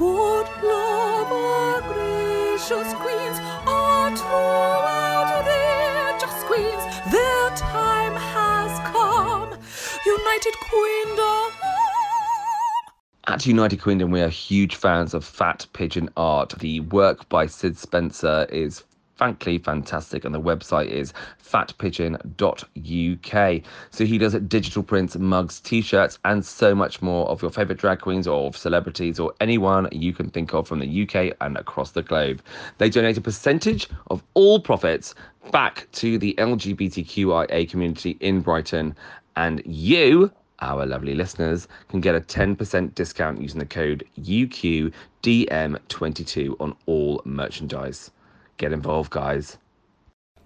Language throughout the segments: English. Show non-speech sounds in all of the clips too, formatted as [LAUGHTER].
Good love, our gracious queens, are throughout their queens. Their time has come. United Queendom. At United Kingdom, we are huge fans of Fat Pigeon art. The work by Sid Spencer is frankly fantastic, and the website is fatpigeon.uk. So he does digital prints, mugs, t shirts, and so much more of your favourite drag queens or celebrities or anyone you can think of from the UK and across the globe. They donate a percentage of all profits back to the LGBTQIA community in Brighton, and you our lovely listeners can get a 10% discount using the code UQDM22 on all merchandise. Get involved, guys.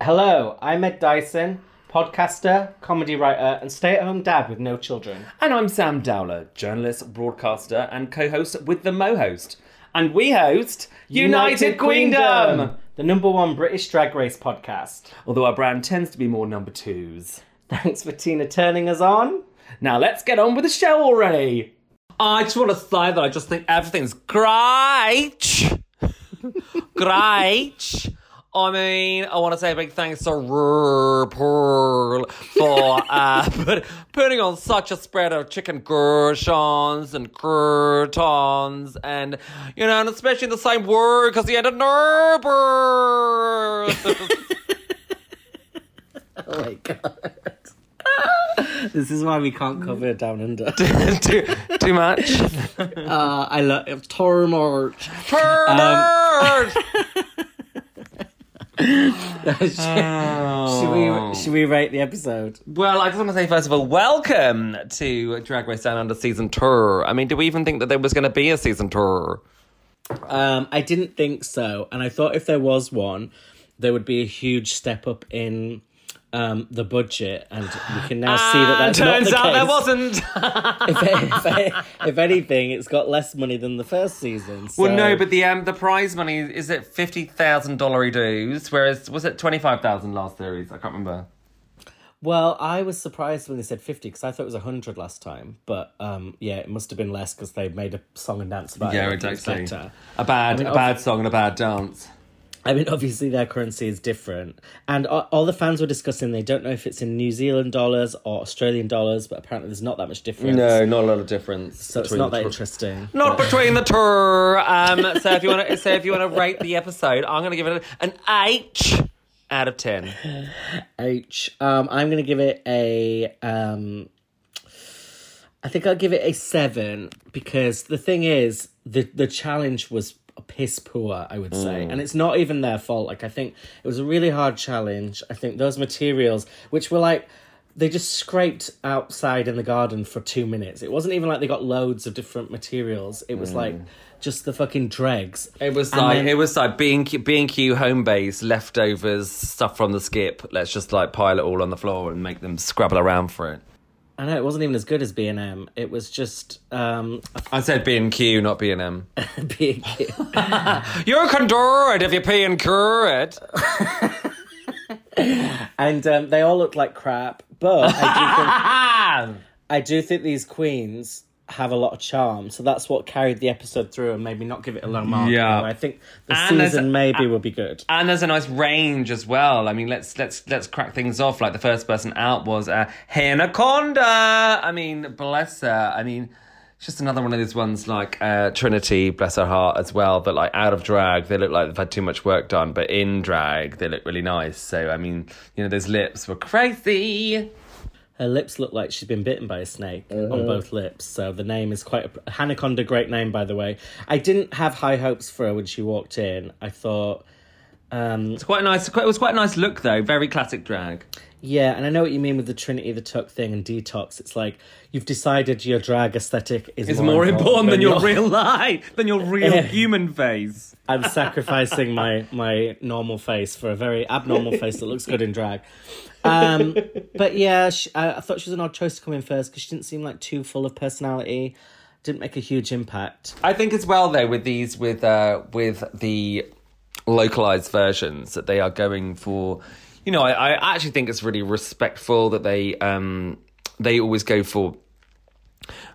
Hello, I'm Ed Dyson, podcaster, comedy writer, and stay at home dad with no children. And I'm Sam Dowler, journalist, broadcaster, and co host with the Mo host. And we host United, Queendom! the number one British drag race podcast. Although our brand tends to be more number twos. Thanks for Tina turning us on. Now let's get on with the show already. I just want to say that I just think everything's great. Great. I mean, I want to say a big thanks to RuPaul for uh, [LAUGHS] put, putting on such a spread of chicken goujons and croutons, and you know, and especially the same word because he had a nerve. [LAUGHS] Oh my god. This is why we can't cover Down Under. [LAUGHS] too, too much. [LAUGHS] Uh, I love it. Tor March. Turner. [LAUGHS] Should we should we rate the episode? Well, I just want to say first of all, welcome to Drag Race Down Under season tour. I mean, do we even think that there was going to be a season tour? Um, I didn't think so, and I thought if there was one, there would be a huge step up in um, the budget, and we can now see that that's turns not the out case. there wasn't. [LAUGHS] if, if, if anything, it's got less money than the first season. So. well, no, but the um the prize money is at fifty thousand dollar dues, whereas was it twenty five thousand last series? I can't remember. Well, I was surprised when they said 50 because I thought it was 100 last time. But um, yeah, it must have been less because they made a song and dance about Yeah, it. like exactly. A bad I mean, a bad song and a bad dance. I mean, obviously their currency is different. And all, all the fans were discussing they don't know if it's in New Zealand dollars or Australian dollars, but apparently there's not that much difference. No, not a lot of difference. So it's not that tour- interesting. Not between the tour. Um, so if you want to, so if you want to rate the episode, I'm going to give it an H out of ten. H. Um, I'm going to give it a. Um, I think I'll give it a seven because the thing is, the the challenge was piss poor. I would say, mm. and it's not even their fault. Like I think it was a really hard challenge. I think those materials, which were like. They just scraped outside in the garden for two minutes. It wasn't even like they got loads of different materials. It was like mm. just the fucking dregs. It was And like then- it was like B and Q, B and Q home base leftovers stuff from the skip. Let's just like pile it all on the floor and make them scrabble around for it. I know it wasn't even as good as B and M. It was just um, I said B and Q, not B and M. [LAUGHS] B and Q. [LAUGHS] You can do it if you P and Q it. [LAUGHS] and um, they all looked like crap. But I do think I do think these queens have a lot of charm, so that's what carried the episode through and maybe not give it a low mark. Yeah. I think the And there's season a- maybe will be good. And there's a nice range as well. I mean, let's let's let's crack things off. Like the first person out was uh, Hannah Conda. I mean, bless her. I mean, just another one of these ones like uh, Trinity, bless her heart as well. That like out of drag, they look like they've had too much work done, but in drag, they look really nice. So I mean, you know, those lips were crazy. Her lips look like she's been bitten by a snake Uh-huh. on both lips. So the name is quite a Hannah Conda. Great name, by the way. I didn't have high hopes for her when she walked in. I thought. Um, It's quite nice. It was quite a nice look though. Very classic drag. Yeah, and I know what you mean with the Trinity the Tuck thing and detox. It's like you've decided your drag aesthetic is It's more important than your your real [LAUGHS] life, than your real [LAUGHS] human face. I'm sacrificing my my normal face for a very abnormal face that looks good in drag. Um, but yeah, she, I, I thought she was an odd choice to come in first because she didn't seem like too full of personality. Didn't make a huge impact. I think as well though with these with uh with the localized versions that they are going for. You know I, I actually think it's really respectful that they um they always go for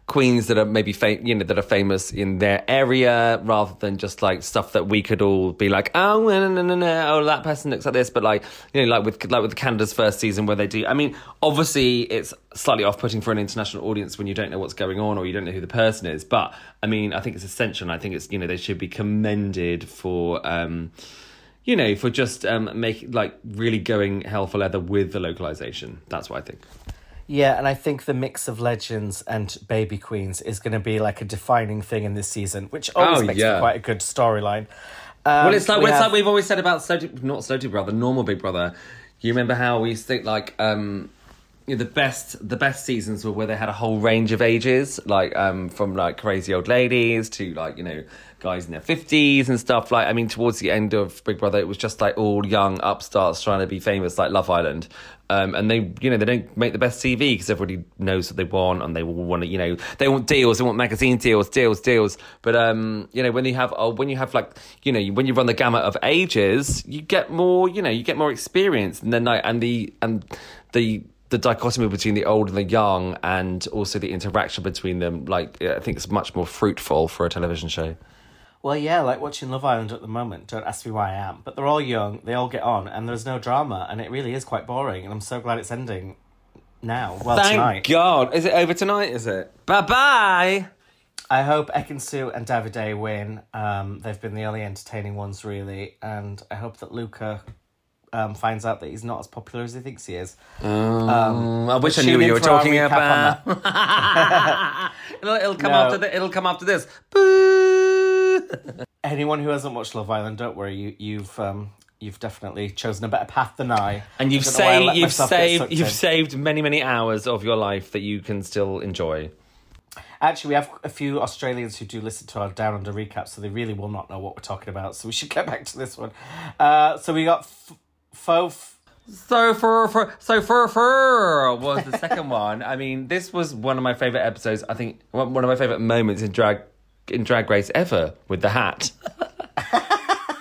queens that are maybe fa- you know that are famous in their area rather than just like stuff that we could all be like oh no no no no oh that person looks like this. But like you know like with like with Canada's first season where they do I mean obviously it's slightly off-putting for an international audience when you don't know what's going on or you don't know who the person is. But I mean I think it's essential and I think it's you know they should be commended for um you know for just um make like really going hell for leather with the localization. That's what I think Yeah, and I think the mix of legends and baby queens is going to be like a defining thing in this season, which always Oh, makes yeah. quite a good storyline. Um, Well, it's like we it's have... like we've always said about Slow, not Slow Brother, normal Big Brother. You remember how we used to think like um, you know, the best the best seasons were where they had a whole range of ages, like um, from like crazy old ladies to like you know guys in their fifties and stuff. Like I mean, towards the end of Big Brother, it was just like all young upstarts trying to be famous, like Love Island. Um, and they, you know, they don't make the best TV because everybody knows what they want, and they will want to, you know, they want deals, they want magazine deals, deals, deals. But um, you know, when you have, oh, when you have like, you know, when you run the gamut of ages, you get more, you know, you get more experience, and then like, and the and the the dichotomy between the old and the young, and also the interaction between them, like, I think it's much more fruitful for a television show. Well, yeah, like watching Love Island at the moment. Don't ask me why I am, but they're all young, they all get on, and there's no drama, and it really is quite boring. And I'm so glad it's ending now. Well, Thank tonight. God, is it over tonight? Is it? Bye bye. I hope Ekin-Su and Davide win. Um, they've been the only entertaining ones, really, and I hope that Luca um, finds out that he's not as popular as he thinks he is. I wish I knew what you were talking about. it'll, [LAUGHS] [LAUGHS] it'll come No. after the, It'll come after this. Boo! [LAUGHS] Anyone who hasn't watched Love Island, don't worry, you, you've um, you've definitely chosen a better path than I. And you've I don't know why I saved you've saved you've in. saved many many hours of your life that you can still enjoy. Actually, we have a few Australians who do listen to our Down Under recap, so they really will not know what we're talking about. So we should get back to this one. Uh, so we got f- Faux. So for for so for for was the second [LAUGHS] one. I mean, this was one of my favorite episodes. I think one one of my favorite moments in drag in Drag Race ever with the hat. [LAUGHS]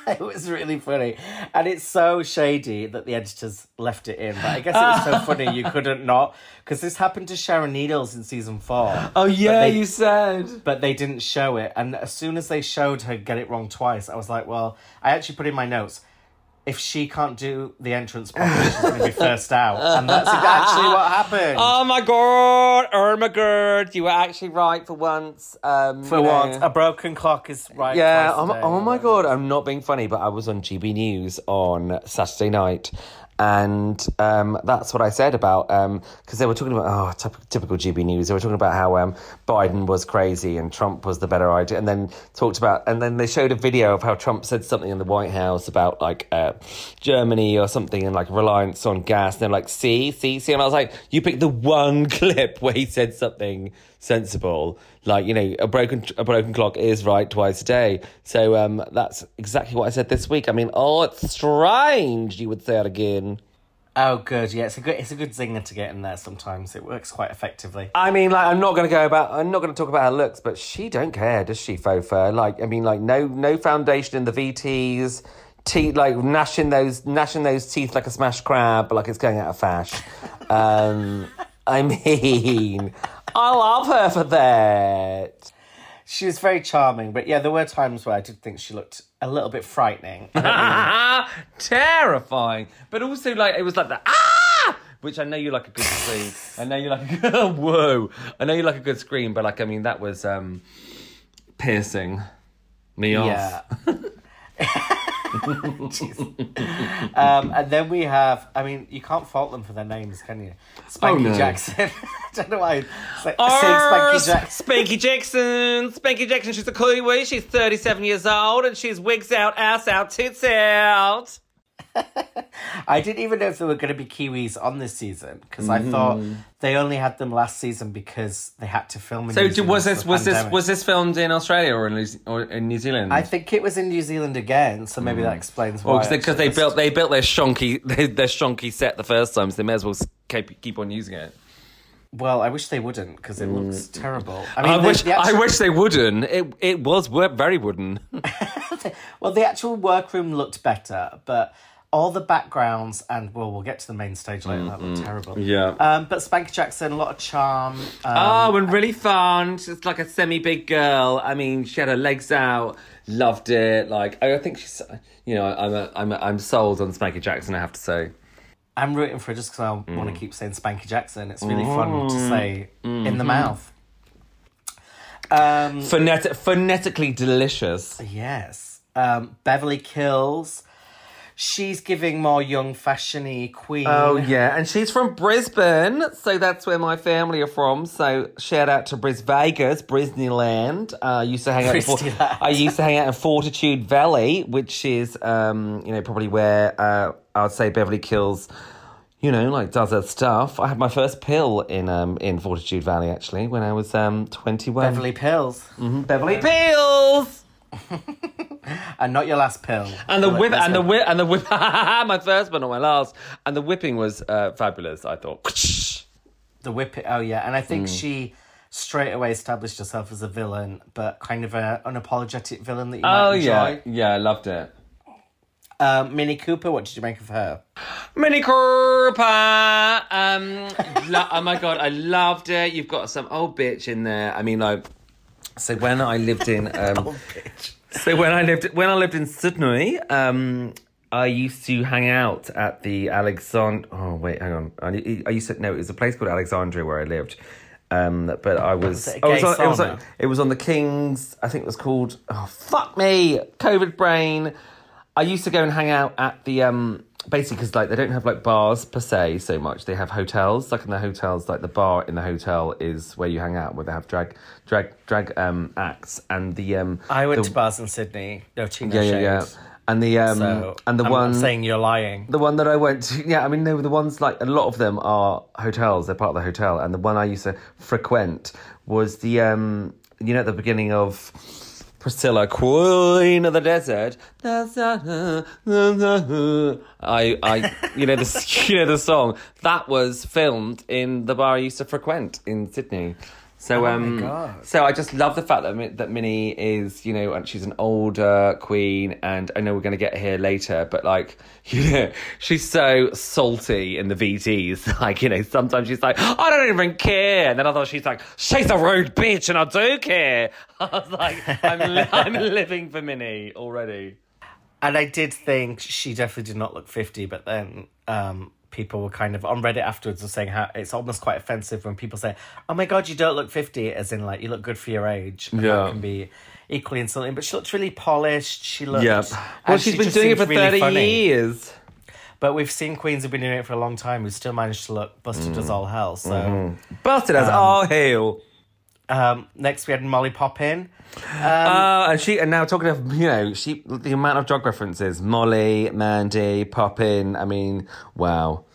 It was really funny, and it's so shady that the editors left it in. But I guess it was so funny you [LAUGHS] couldn't not, because this happened to Sharon Needles in season four. Oh yeah, they- you said. but they didn't show it. And as soon as they showed her get it wrong twice, I was like, well, I actually put in my notes. If she can't do the entrance properly, she's going to be first out, and that's actually what happened. Oh my god, oh my god, you were actually right for once. Um, For what? A broken clock is right. Yeah, twice a oh, my- day, oh my god, I'm not being funny, but I was on GB News on Saturday night. And um, that's what I said about because they were talking about oh typ- typical GB News. They were talking about how um, Biden was crazy and Trump was the better idea, and then talked about and then they showed a video of how Trump said something in the White House about like uh, Germany or something and like reliance on gas. And they're like, see, see, see, and I was like, you picked the one [LAUGHS] clip where he said something sensible, like you know, a broken a broken clock is right twice a day. So um, that's exactly what I said this week. I mean, oh, it's strange. You would say it again. Oh, good. Yeah, it's a good. It's a good zinger to get in there. Sometimes it works quite effectively. I mean, like, I'm not going to go about. I'm not going to talk about her looks, but she don't care, does she, Faux Fur? Like, I mean, like, no, no foundation in the VTs. Teeth like gnashing those, gnashing those teeth like a smashed crab, like it's going out of fash. [LAUGHS] Um, I mean, I love her for that. She was very charming, but yeah, there were times where I did think she looked a little bit frightening. [LAUGHS] terrifying. But also, like, it was like the ah, which I know you like a good scream. I know you like a good [LAUGHS] whoa. I know you like a good scream, but like, I mean, that was um piercing me off. Yeah. [LAUGHS] [LAUGHS] Jeez. um, and then we have, I mean, you can't fault them for their names, can you? Spanky no. Jackson. [LAUGHS] I don't know why. It's like Arr, saying Spanky Jackson. Spanky Jackson. Spanky Jackson. She's a Kiwi. She's 37 years old and she's wigs out, ass out, tits out. [LAUGHS] I didn't even know if there were going to be Kiwis on this season because I thought mm. they only had them last season because they had to film. In So New Zealand was this the was this was this filmed in Australia or in New, or in New Zealand? I think it was in New Zealand again, so maybe that mm. explains why. because they, 'cause they actually. built they built their shonky [LAUGHS] their shonky set the first time, so they may as well keep keep on using it. Well, I wish they wouldn't because it looks mm. terrible. I mean, I the- wish the actual- I wish they wouldn't. It it was wo- very wooden. [LAUGHS] Well, the actual workroom looked better, but all the backgrounds and well, we'll get to the main stage later. That looked terrible. Mm, Yeah. Um, but Spanky Jackson, a lot of charm. Um, Oh, and really fun. She's like a semi big girl. I mean, she had her legs out. Loved it. Like, I think she's, you know, I'm a, I'm a, I'm sold on Spanky Jackson. I have to say. I'm rooting for her just because I Mm. want to keep saying Spanky Jackson. It's really fun to say in the mouth. Um, Phonetic, phonetically delicious. yes. Um, Beverly Kills. She's giving more young, fashiony queen. Oh yeah, and she's from Brisbane, so that's where my family are from. So shout out to Bris Vegas, Brisneyland. Uh, I used to hang out. In Fort- I used to hang out in Fortitude Valley, which is, um, you know, probably where uh, I'd say Beverly Kills. You know, like does her stuff. I had my first pill in um in Fortitude Valley actually when I was um twenty one. Beverly Pills. Beverly Pills. [LAUGHS] [LAUGHS] And not your last pill. And the whip, and the whip, and the whip. my first, but not my last. And the whipping was uh, fabulous. I thought. [LAUGHS] The whip. Oh, yeah. And I think Mm. she straight away established herself as a villain, but kind of a unapologetic villain that you Oh enjoy. yeah, yeah, I loved it. Um, Minnie Cooper, what did you make of her? Mini Cooper. Um, [LAUGHS] lo- oh my god, I loved it. You've got some old bitch in there. I mean, like, so when I lived in, um, so when I lived when I lived in Sydney, um, I used to hang out at the Alexand. Oh wait, hang on. I, I used to no, it was a place called Alexandria where I lived. Um, but I was, it a I was on, it was on, it was on the King's. I think it was called. Oh fuck me, COVID brain. I used to go and hang out at the um basically because like they don't have like bars per se so much. They have hotels. Like in the hotels, like the bar in the hotel is where you hang out, where they have drag drag drag um acts and the um. I went the, to bars in Sydney. No tea, yeah yeah yeah, and the um So and the I'm one saying you're lying. the one that I went to, yeah, I mean, no, the ones like a lot of them are hotels. They're part of the hotel, and the one I used to frequent was the, um, you know, at the beginning of Priscilla, Queen of the Desert. I, I, you know, the [LAUGHS] you know the song that was filmed in the bar I used to frequent in Sydney. So, Oh um, so I just love the fact that that Minnie is, you know, and she's an older queen, and I know we're going to get here later, but like, [LAUGHS] you know, she's so salty in the VTs. [LAUGHS] Like, you know, sometimes she's like, I don't even care, and then others she's like, she's a rude bitch, and I do care. [LAUGHS] I was like, I'm, li- I'm living for Minnie already. And I did think she definitely did not look 50, but then um, people were kind of on Reddit afterwards were saying how it's almost quite offensive when people say, Oh my god, you don't look 50, as in like you look good for your age. And Yeah. That can be equally insulting. But she looked really polished. She looked. Yeah. Well, and she's she been doing it for really 30 funny. years. But we've seen queens who've been doing it for a long time who still managed to look busted Mm. as all hell. So Mm-hmm. Busted as all hell. Um, next we had Molly Poppin. Uh, and she and now talking of you know she the amount of drug references Molly Mandy Poppin I mean wow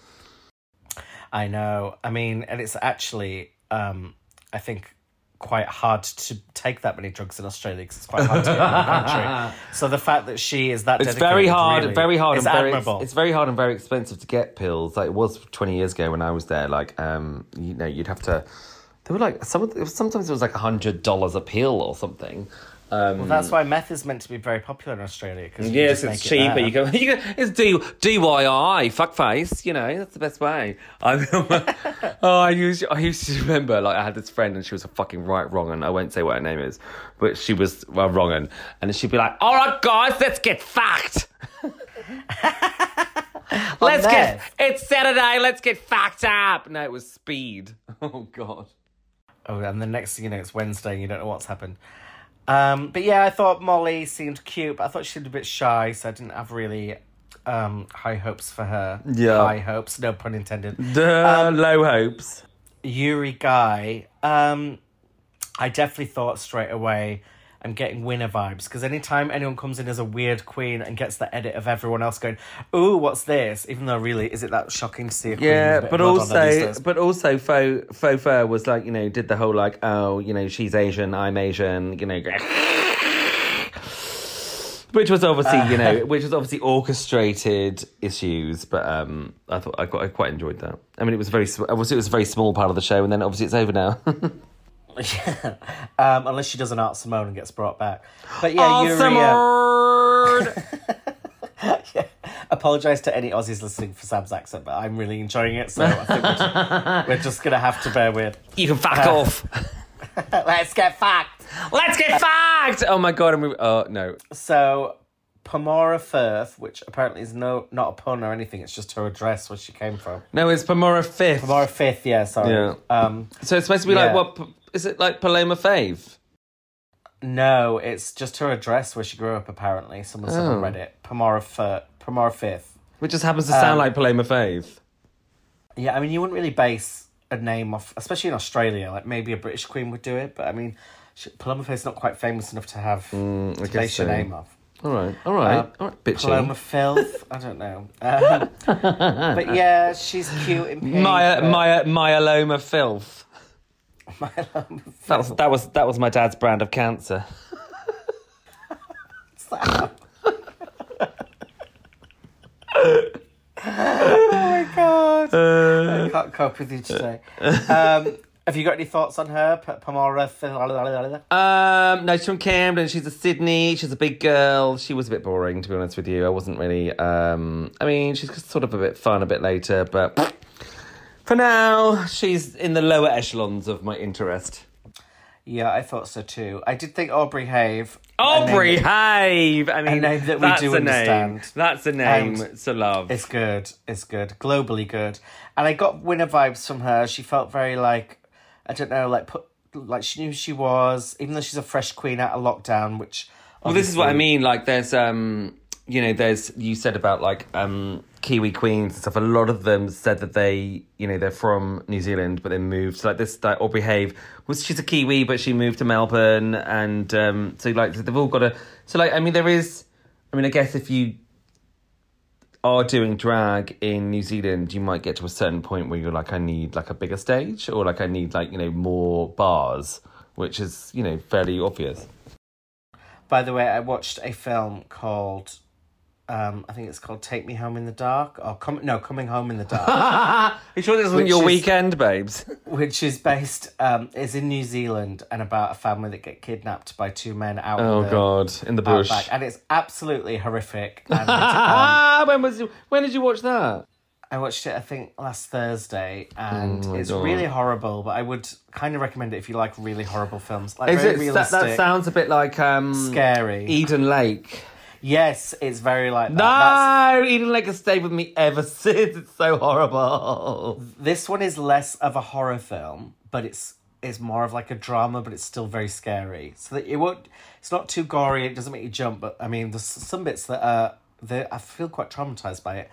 I know. I mean, and it's actually, um, I think, quite hard to take that many drugs in Australia because it's quite hard to get in the country. [LAUGHS] So the fact that she is that it's dedicated very hard really very hard and very admirable. it's very hard and very expensive to get pills like it was 20 years ago when I was there like um you know you'd have to they were like some of sometimes it was like a hundred dollars a pill or something um well, that's why meth is meant to be very popular in Australia because Yes, it's cheaper. You go, you go, it's D, DYI, fuckface. You know, that's the best way. I [LAUGHS] oh, I used, I used to remember, like, I had this friend and she was a fucking right wrong, and I won't say what her name is, but she was well, wrong, and, and she'd be like, all right, guys, let's get fucked. [LAUGHS] let's get, it's Saturday, let's get fucked up. No, it was speed. [LAUGHS] Oh, God. Oh, and the next thing you know, it's Wednesday and you don't know what's happened. Um, but yeah, I thought Molly seemed cute, but I thought she seemed a bit shy, so I didn't have really um, high hopes for her. Yeah. High hopes, no pun intended. Duh, low hopes. Yuri Guaii, um, I definitely thought straight away I'm getting winner vibes because anytime anyone comes in as a weird queen and gets the edit of everyone else going, "Ooh, what's this?" Even though really, is it that shocking to see a queen? Yeah, but of blood on her these also, but also, faux faux fur was like you know did the whole like oh you know she's Asian, I'm Asian, you know, [LAUGHS] which was obviously you know [LAUGHS] which was obviously orchestrated issues, but um I thought I, quite I quite enjoyed that. I mean, it was very obviously it was a very small part of the show, and then obviously it's over now. [LAUGHS] [LAUGHS] um, unless she does an Art Simone and gets brought back. But yeah, Yuri. uh, [LAUGHS] apologise to any Aussies listening for Sam's accent, but I'm really enjoying it, so I think we're just, [LAUGHS] we're just gonna have to bear with. You can fuck off. Let's get fact. Let's get fucked. Oh my god. I'm, oh no. So, Pomara Firth, which apparently is no not a pun or anything, it's just her address where she came from. No, it's Pomara Fifth. Pomara Fifth, yeah, sorry. Yeah. Um, So it's supposed to be Yeah. like what? Is it like Paloma Faith? no, it's just her address where she grew up. Apparently, someone said on Oh. Reddit. Pomara Firth, Pomara Fifth. Which just happens to sound Um, like Paloma Faith. Yeah, I mean, you wouldn't really base a name off, especially in Australia. Like maybe a British queen would do it, but I mean, she, Paloma Faith's not quite famous enough to have Mm, I to guess base your so. name off. All right, all right, Uh, all right, bitchy. Paloma Filth, I don't know. Um, [LAUGHS] but yeah, she's cute in pink. Maya, but- Maya, myeloma filth. [LAUGHS] That was that was that was my dad's brand of cancer. [LAUGHS] [LAUGHS] Oh my god. Uh. I can't cope with you today. Um, have you got any thoughts on her? P- Pomara Um, no, she's from Camden. She's a Sydney. She's a big girl. She was a bit boring, to be honest with you. I wasn't really. Um, I mean, she's sort of a bit fun a bit later, but for now, she's in the lower echelons of my interest. Yeah, I thought so too. I did think Aubrey Haive. a Aubrey Haive. I mean, name that we that's do a name. understand. That's a name And to love. It's good. It's good. Globally good. And I got winner vibes from her. She felt very like, I don't know, like put like she knew who she was, even though she's a fresh queen out of lockdown. Which Well, this is what I mean. Like, there's, um, you know, there's you said about like um Kiwi queens and stuff. A lot of them said that they, you know, they're from New Zealand, but they moved. So like this, like Aubrey Haive was she's a Kiwi, but she moved to Melbourne, and um, so like they've all got a. So like, I mean, there is. I mean, I guess if you are doing drag in New Zealand, you might get to a certain point where you're like, I need like a bigger stage, or like I need like you know more bars, which is you know fairly obvious. By the way, I watched a film called. Um, I think it's called "Take Me Home in the Dark" or come no, "Coming Home in the Dark," [LAUGHS] Are you sure this wasn't your is- weekend, babes? which is based um, is in New Zealand and about a family that get kidnapped by two men out. Oh the God, in the bush. outback, and it's absolutely horrific. [LAUGHS] And, um, Ah, [LAUGHS] when was you, when did you watch that? I watched it, I think, last Thursday, and Oh it's God. really horrible. But I would kind of recommend it if you like really horrible films, like Is it that, that sounds a bit like um scary. Eden Lake? Yes, it's very like that. No, That's, Eden Lake has stayed with me ever [LAUGHS] since. It's so horrible. this one is less of a horror film, but it's it's more of like a drama, but it's still very scary. So that it won't. It's not too gory. It doesn't make you jump, but I mean, there's some bits that are. that I feel quite traumatized by it,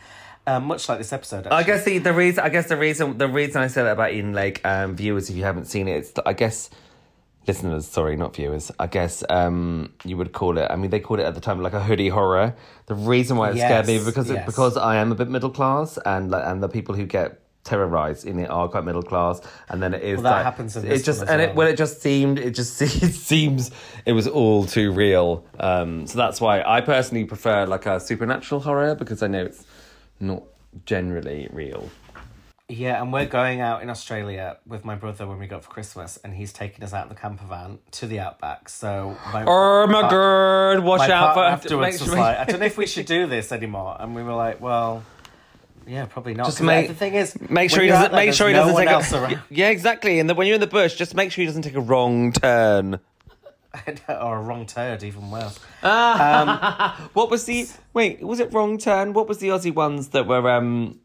um, much like this episode. Actually. I guess the, the reason I guess the reason the reason I said that about Eden Lake, um, viewers, if you haven't seen it, it's I guess listeners, sorry, not viewers. I guess um, you would call it. I mean, they called it at the time like a hoodie horror. The reason why it scared me Yes, because it, because I am a bit middle class, and like, and the people who get terrorized in it are quite middle class, and then it is Well, that like- happens in it just and it well. well it just seemed it just [LAUGHS] it seems it was all too real. Um, so that's why I personally prefer like a supernatural horror because I know it's not generally real. Yeah, and we're going out in Australia with my brother when we go for Christmas, and he's taking us out in the camper van to the outback. So, my, Oh my god! Watch my out for afterwards make was like, I don't know if we should do this anymore, and we were like, well, yeah, probably not. Just make- the thing is, Make sure he doesn't. there, Make sure he no doesn't take a. Yeah, exactly. And then when you're in the bush, just make sure he doesn't take a wrong turn. [LAUGHS] or a wrong turd, even worse. [LAUGHS] What was the? Wait, was it wrong turn? What was the Aussie ones that were? um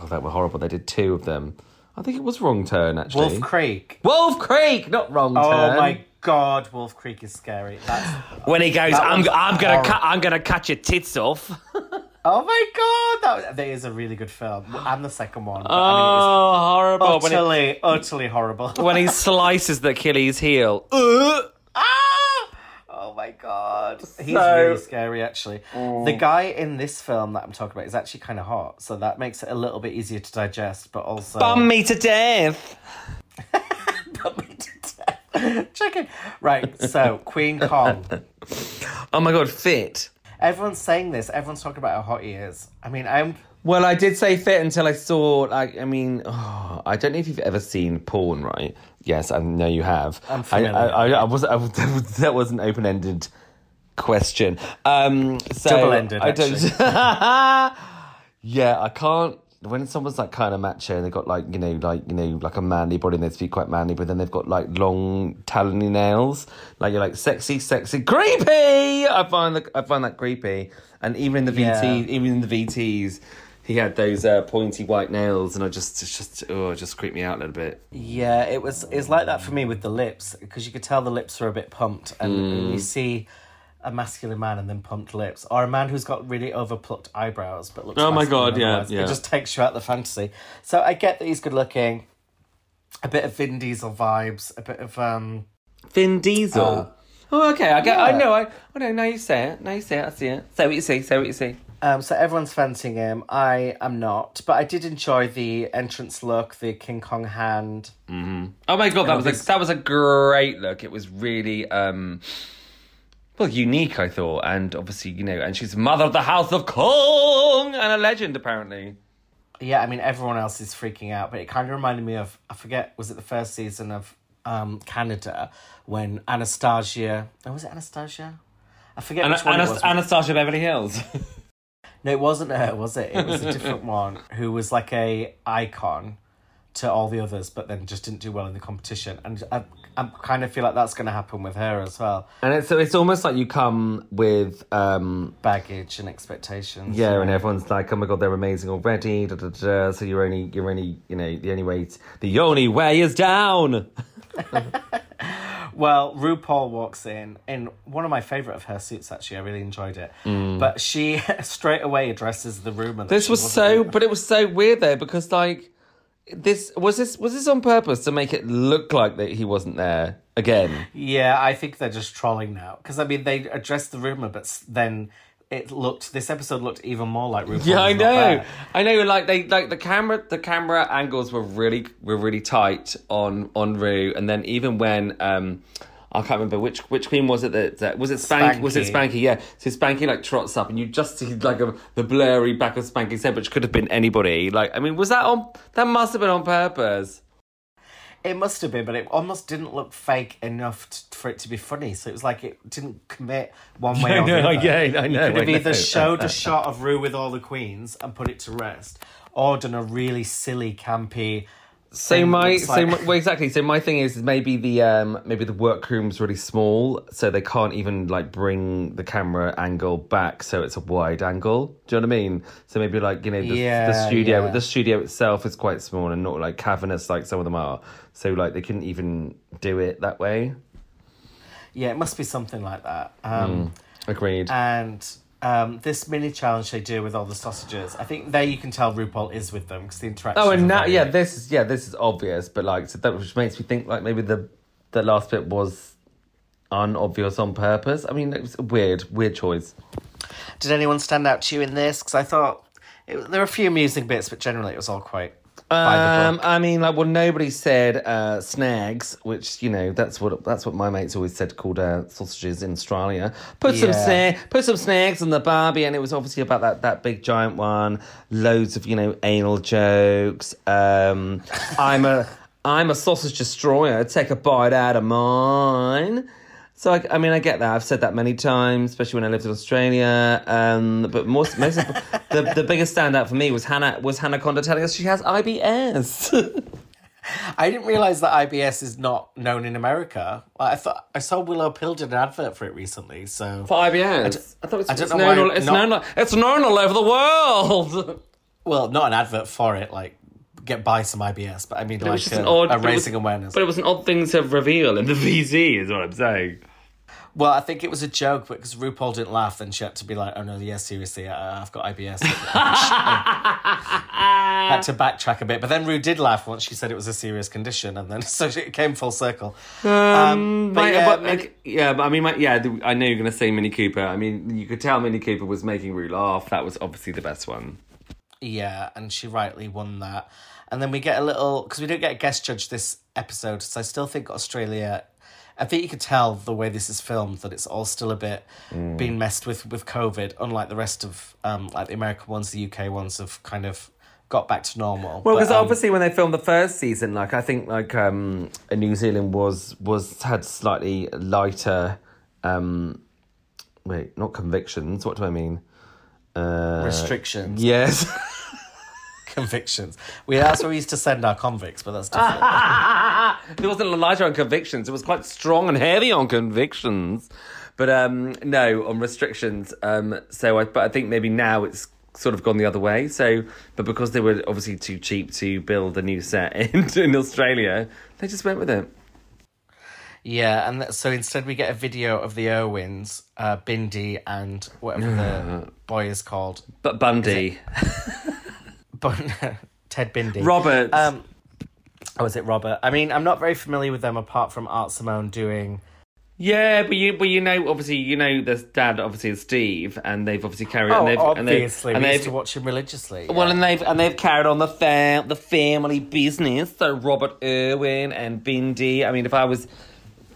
Oh, that were horrible. They did two of them. I think it was wrong turn actually. Wolf Creek. Wolf Creek, not wrong Oh turn. Oh my god, Wolf Creek is scary. That's When he goes, I'm, I'm gonna horrible. cut, I'm gonna cut your tits off. [LAUGHS] oh my god, that, that is a really good film, and the second one. But, Oh, I horrible! mean, When it's he, utterly, utterly horrible. when he [LAUGHS] slices the Achilles heel. Uh! My god. He's So- really scary actually. Mm. The guy in this film that I'm talking about is actually kind of hot, so that makes it a little bit easier to digest, but also Bum me to death. [LAUGHS] Put me to death. Chicken. Right, so Queen Kong. [LAUGHS] Oh my god, fit. Everyone's saying this, everyone's talking about how hot he is. I mean, I'm Well, I did say fit until I saw, like, I mean, oh, [SIGHS] I don't know if you've ever seen porn, right? Yes, I know you have. I'm familiar. I, I, I was, I was, [LAUGHS] that was an open-ended question. Um, so Double-ended, I don't. [LAUGHS] Yeah, I can't. When someone's like kind of macho and they've got like you know like you know like a manly body and they speak quite manly, but then they've got like long talony nails, like you're like sexy, sexy, creepy. I find that I find that creepy, and even in the Yeah. VT, even in the VTs, he had those uh, pointy white nails, and I just it's just oh, just creeped me out a little bit. Yeah, it was it's like that for me with the lips because you could tell the lips were a bit pumped, and Mm. you see a masculine man and then pumped lips, or a man who's got really overplucked eyebrows but looks. Oh my God, yeah, yeah. It just takes you out the fantasy. So I get that he's good looking. A bit of Vin Diesel vibes, a bit of um. Vin Diesel. Uh, oh, okay. I get. I know. I. I know. Now you say it. Now you say it. I see it. Say what you see. Say what you see. Um, so everyone's fancying him. I am not, but I did enjoy the entrance look, the King Kong hand. Oh my god, that was a, that was a great look. It was really um well unique, I thought, and obviously you know, and she's mother of the House of Kong and a legend apparently. Yeah, I mean everyone else is freaking out, but it kind of reminded me of I forget was it the first season of um, Canada when Anastasia? Oh, was it Anastasia? I forget Ana- which one it was. Anastasia Beverly Hills. [LAUGHS] no, it wasn't her, was it? It was a different [LAUGHS] one who was like a icon to all the others, but then just didn't do well in the competition. And I, I kind of feel like that's going to happen with her as well. and it's so it's almost like you come with um Baggage and expectations. yeah, and everyone's like, oh my god, they're amazing already. Da, da, da. So you're only you're only you know the only way the only way is down. [LAUGHS] Well, RuPaul walks in in one of my favorite of her suits. Actually, I really enjoyed it. Mm. But she [LAUGHS] straight away addresses the rumor. This was so, there. but it was so weird though because like this was this was this on purpose to make it look like that he wasn't there again. Yeah, I think they're just trolling now because I mean they addressed the rumor, but then it looked. This episode looked even more like RuPaul. Yeah, I know. I know. Like they like the camera, the camera angles were really were really tight on on Rue, and then even when um. I can't remember which which queen was it that, that was it Spanky, was it Spanky. Spanky yeah so Spanky like trots up and you just see like a, the blurry back of Spanky's head which could have been anybody like I mean was that on that must have been on purpose It must have been, but it almost didn't look fake enough t- for it to be funny. So it was like it didn't commit one way [LAUGHS] I or the other. yeah, I know, You could have either know. showed a [LAUGHS] shot of Rue with all the queens and put it to rest, or done a really silly, campy. So my so like- my, well exactly. So my thing is, maybe the um maybe the workroom's really small, so they can't even like bring the camera angle back, so it's a wide angle. Do you know what I mean? So maybe like you know the, the studio yeah. the studio itself is quite small and not like cavernous like some of them are. So like they couldn't even do it that way. Yeah, it must be something like that. Um, Agreed. And um, this mini challenge they do with all the sausages, I think there you can tell RuPaul is with them because the interaction. oh, and now yeah, this is yeah this is obvious, but like so that which makes me think like maybe the the last bit was unobvious on purpose. I mean, it was a weird weird choice. Did anyone stand out to you in this? Because I thought it, there were a few amusing bits, but generally it was all quite by the Um. I mean, like, well, nobody said uh, snags, which you know that's what that's what my mates always said called uh, sausages in Australia. Put some Yeah. snag, put some snags on the Barbie, and it was obviously about that that big giant one. Loads of you know anal jokes. Um, I'm a I'm a sausage destroyer. Take a bite out of mine. So I, I mean, I get that. I've said that many times, especially when I lived in Australia. Um, but most, most of, [LAUGHS] the the biggest standout for me was Hannah was Hannah Conda telling us she has IBS. [LAUGHS] I didn't realize that IBS is not known in America. I thought I saw Willow Pill did an advert for it recently. So for IBS, I, thought it's, I it's known. All, it's not- known. It's known all over the world. well, not an advert for it. Like get buy some IBS, but I mean was like a, an odd a but was- raising awareness. But it was an odd thing to reveal in the [LAUGHS] VZ, is what I'm saying. Well, I think it was a joke, because RuPaul didn't laugh, then she had to be like, "Oh no, yeah, seriously, I, I've got IBS." [LAUGHS] had to backtrack a bit, but then Ru did laugh once she said it was a serious condition, and then [LAUGHS] so it came full circle. Um, but My- yeah, but, Mini- yeah, but I mean, my, yeah, the- I know you're going to say Minnie Cooper. I mean, you could tell Minnie Cooper was making Rue laugh. That was obviously the best one. Yeah, and she rightly won that. And then we get a little because we don't get a guest judge this episode, so I still think Australia. I think you could tell the way this is filmed that it's all still a bit Mm. being messed with with COVID, unlike the rest of um like the American ones, the UK ones have kind of got back to normal. Well, because um, obviously when they filmed the first season, like I think like um, New Zealand was was had slightly lighter. Um, wait, not convictions. What do I mean? Uh, restrictions. Yes. [LAUGHS] convictions. We that's where we used to send our convicts, but that's different. [LAUGHS] There wasn't a lighter on convictions. It was quite strong and heavy on convictions. But um, no, on restrictions. Um, so I, but I think maybe now it's sort of gone the other way. So, but because they were obviously too cheap to build a new set [LAUGHS] in, in Australia, they just went with it. yeah, and that, so instead we get a video of the Irwins, uh, Bindi, and whatever the [LAUGHS] boy is called, But Bundy, [LAUGHS] Ted Bindi. Robert, Um, oh, is it Robert? I mean, I'm not very familiar with them apart from Art Simone doing. yeah, but you, but you know, obviously, you know, the dad obviously is Steve, and they've obviously carried. Oh, and they've, and they've- obviously, and we they've, used to watch him religiously. Well, and they've and they've carried on the fam- the family business. So Robert Irwin and Bindi. I mean, if I was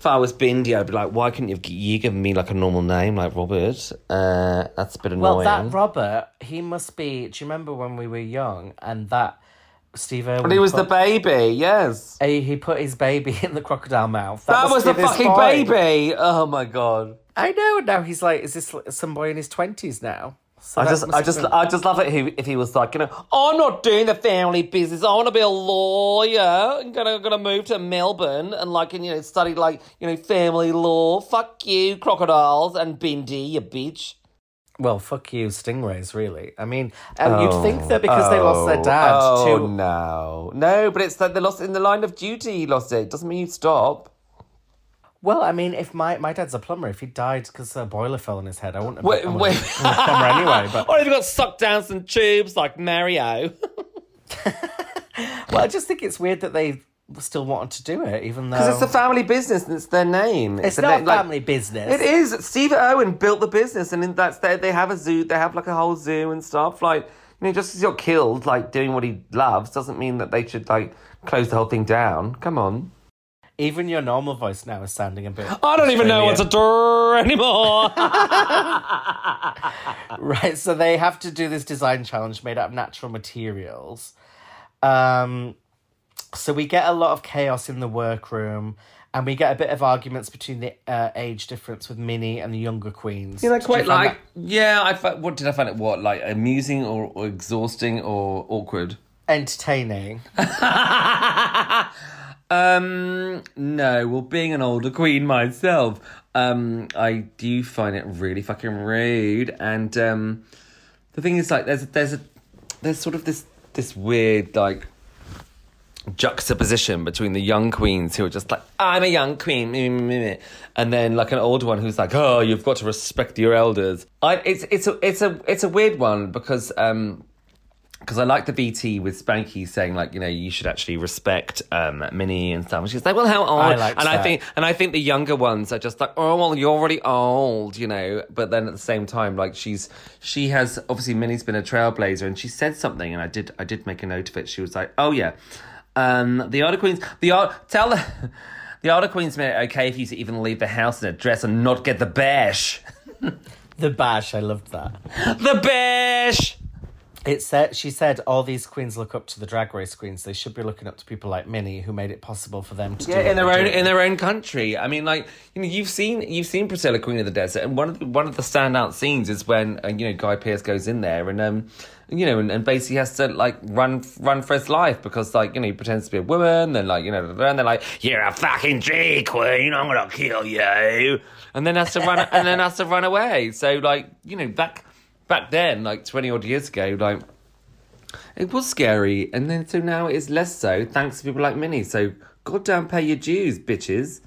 if I was Bindi, I'd be like, why couldn't you have you given me like a normal name like Robert? Uh, that's a bit annoying. Well, that Robert, he must be. Do you remember when we were young and that Steve Irwin? and he was the baby. Yes, he, he put his baby [LAUGHS] in the crocodile mouth. that must was be the fucking boy. baby. Oh my god. I know. Now he's like, is this some boy in his twenties now? So I just, I just, been- I just love it. If he, if he was like, you know, I'm not doing the family business. I want to be a lawyer. I'm gonna, gonna move to Melbourne and like, and, you know, study like, you know, family law. Fuck you, crocodiles and Bindi, you bitch. well, fuck you, stingrays. Really, I mean, um, you'd think that because they lost their Oh, dad oh, to no, no, but it's that they lost in the line of duty. He lost it. Doesn't mean you stop. Well, I mean, if my my dad's a plumber, if he died because a boiler fell on his head, I wouldn't have Wait, become wait. a, I'm a plumber anyway. But [LAUGHS] Or if you got sucked down some tubes like Mario. [LAUGHS] well, I just think it's weird that they still wanted to do it, even though Because it's a family business and it's their name. It's the not name, like- family business. It is. Steve Irwin built the business, and in that's they they have a zoo. They have like a whole zoo and stuff. Like you know, just because you're killed, like doing what he loves, doesn't mean that they should like close the whole thing down. Come on. Even your normal voice now is sounding a bit. I don't even know what to do anymore. [LAUGHS] [LAUGHS] Right, so they have to do this design challenge made out of natural materials. Um, so we get a lot of chaos in the workroom, and we get a bit of arguments between the uh, age difference with Minnie and the younger queens. you know, Did quite find like yeah. I fi- what did I find it? What like amusing or, or exhausting or awkward? entertaining. [LAUGHS] Um, no. Well, being an older queen myself, um, I do find it really fucking rude. And um, the thing is, like, there's there's a there's sort of this this weird like juxtaposition between the young queens who are just like, I'm a young queen, meh, meh, meh, meh," and then like an old one who's like, oh, you've got to respect your elders. I it's it's a it's a it's a weird one because um because I like the VT with Spanky saying like you know you should actually respect um Minnie and stuff. And she's like, well, how old? I and I think and I think the younger ones are just like, oh well, you're already old, you know. But then at the same time, like she's she has obviously Minnie's been a trailblazer, and she said something, and I did I did make a note of it. She was like, oh yeah, um the older queens, the old tell the. [LAUGHS] The older queens made it okay for you to even leave the house in a dress and not get the bash. [LAUGHS] The bash, I loved that. The bash! It said she said all these queens look up to the drag race queens. They should be looking up to people like Minnie, who made it possible for them to do Yeah, in their own do. in their own country. I mean, like you know, you've seen you've seen Priscilla, Queen of the Desert, and one of the, one of the standout scenes is when uh, you know Guy Pearce goes in there and um you know and, and basically has to like run run for his life because like you know he pretends to be a woman, then like you know and they're like you're a fucking G queen, I'm gonna kill you, and then has to run and then has to run away. So like you know back back then like twenty odd years ago like. It was scary, and then so now it is less so, thanks to people like Minnie. So, goddamn, pay your dues, bitches.